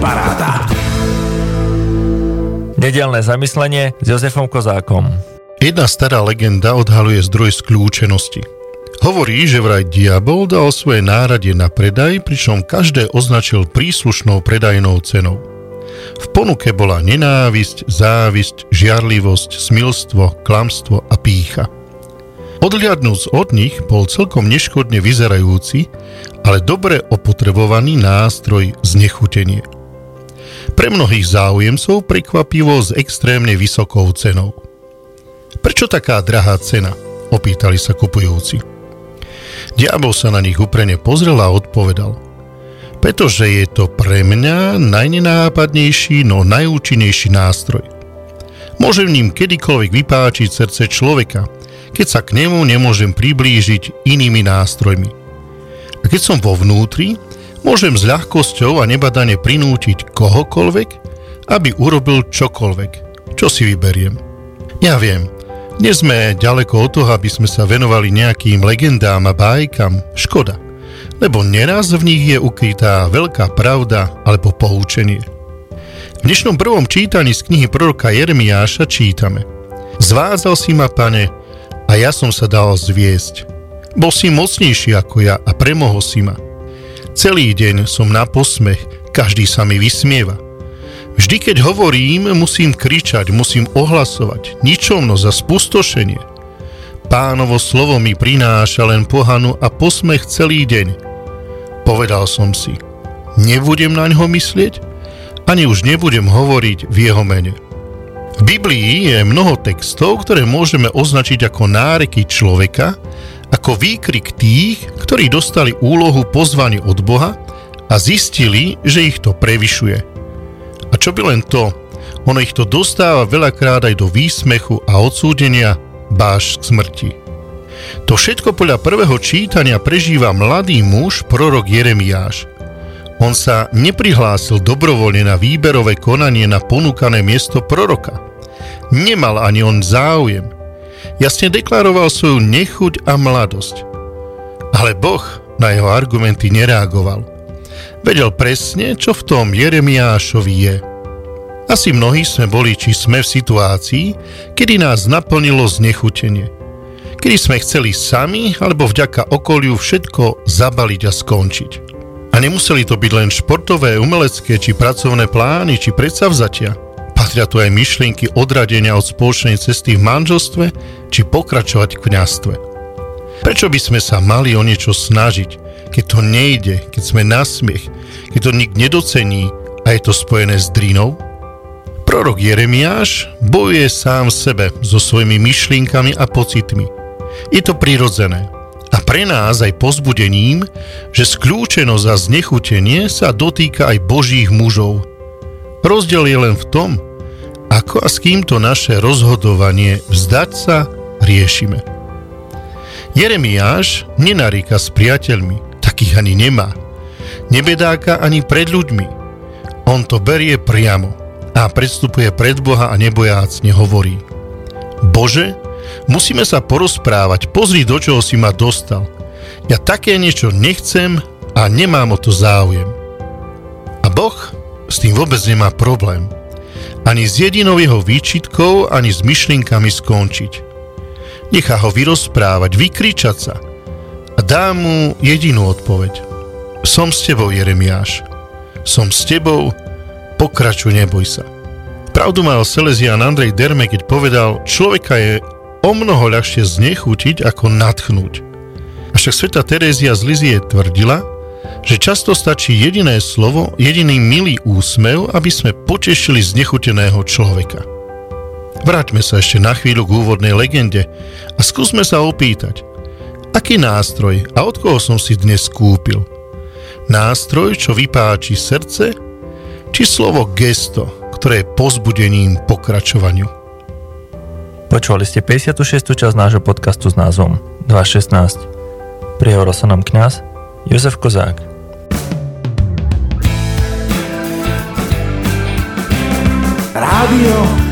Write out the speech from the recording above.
Paráda. Nedelné zamyslenie s Jozefom Kozákom. Jedna stará legenda odhaluje zdroj skľúčenosti. Hovorí, že vraj diabol dal svoje náradie na predaj, pričom každé označil príslušnou predajnou cenou. V ponuke bola nenávisť, závisť, žiarlivosť, smilstvo, klamstvo a pícha. Odliadnúc od nich bol celkom neškodne vyzerajúci, ale dobre opotrebovaný nástroj znechutenie. Pre mnohých záujemcov prekvapivo s extrémne vysokou cenou. Prečo taká drahá cena? Opýtali sa kupujúci. Diabol sa na nich uprene pozrel a odpovedal. Pretože je to pre mňa najnenápadnejší, no najúčinnejší nástroj. Môžem ním kedykoľvek vypáčiť srdce človeka, keď sa k nemu nemôžem priblížiť inými nástrojmi. A keď som vo vnútri, môžem s ľahkosťou a nebadane prinútiť kohokoľvek, aby urobil čokoľvek, čo si vyberiem. Ja viem, dnes sme ďaleko od toho, aby sme sa venovali nejakým legendám a bájkam. Škoda, lebo neraz v nich je ukrytá veľká pravda alebo poučenie. V dnešnom prvom čítaní z knihy proroka Jeremiáša čítame Zvádzal si ma, pane, a ja som sa dal zviesť. Bol si mocnejší ako ja a premohol si ma. Celý deň som na posmech, každý sa mi vysmieva – Vždy, keď hovorím, musím kričať, musím ohlasovať. Ničomno za spustošenie. Pánovo slovo mi prináša len pohanu a posmech celý deň. Povedal som si, nebudem na ňo myslieť, ani už nebudem hovoriť v jeho mene. V Biblii je mnoho textov, ktoré môžeme označiť ako náreky človeka, ako výkrik tých, ktorí dostali úlohu pozvanie od Boha a zistili, že ich to prevyšuje – a čo by len to, ono ich to dostáva veľakrát aj do výsmechu a odsúdenia, báš k smrti. To všetko podľa prvého čítania prežíva mladý muž, prorok Jeremiáš. On sa neprihlásil dobrovoľne na výberové konanie na ponúkané miesto proroka. Nemal ani on záujem. Jasne deklaroval svoju nechuť a mladosť. Ale Boh na jeho argumenty nereagoval. Vedel presne, čo v tom Jeremiášovi je. Asi mnohí sme boli, či sme v situácii, kedy nás naplnilo znechutenie. Kedy sme chceli sami alebo vďaka okoliu všetko zabaliť a skončiť. A nemuseli to byť len športové, umelecké či pracovné plány či predsavzatia. Patria tu aj myšlienky odradenia od spoločnej cesty v manželstve či pokračovať v. Prečo by sme sa mali o niečo snažiť, keď to nejde, keď sme na smiech, keď to nik nedocení a je to spojené s drinou? Prorok Jeremiáš bojuje sám sebe so svojimi myšlienkami a pocitmi. Je to prirodzené a pre nás aj pozbudením, že skľúčenosť a znechutenie sa dotýka aj božích mužov. Rozdiel je len v tom, ako a s kým to naše rozhodovanie vzdať sa riešime. Jeremiáš nenaríka s priateľmi, takých ani nemá. Nebedáka ani pred ľuďmi. On to berie priamo a predstupuje pred Boha a nebojácne hovorí. Bože, musíme sa porozprávať, pozri do čoho si ma dostal. Ja také niečo nechcem a nemám o to záujem. A Boh s tým vôbec nemá problém. Ani s jedinou jeho výčitkou, ani s myšlienkami skončiť. Nechá ho vyrozprávať, vykričať sa – a dá mu jedinú odpoveď. Som s tebou, Jeremiáš. Som s tebou, pokračuj, neboj sa. Pravdu mal Salesian Andrej Derme, keď povedal, človeka je o mnoho ľahšie znechutiť ako nadchnúť. Avšak sveta Terézia z Lizie tvrdila, že často stačí jediné slovo, jediný milý úsmev, aby sme potešili znechuteného človeka. Vráťme sa ešte na chvíľu k úvodnej legende a skúsme sa opýtať, Aký nástroj a od koho som si dnes kúpil? Nástroj, čo vypáči srdce, či slovo gesto, ktoré je pozbudením pokračovaniu? Počúvali ste 56. časť nášho podcastu s názvom 2.16. Prihovoril sa nám kňaz Jozef Kozák. Rádio Paráda.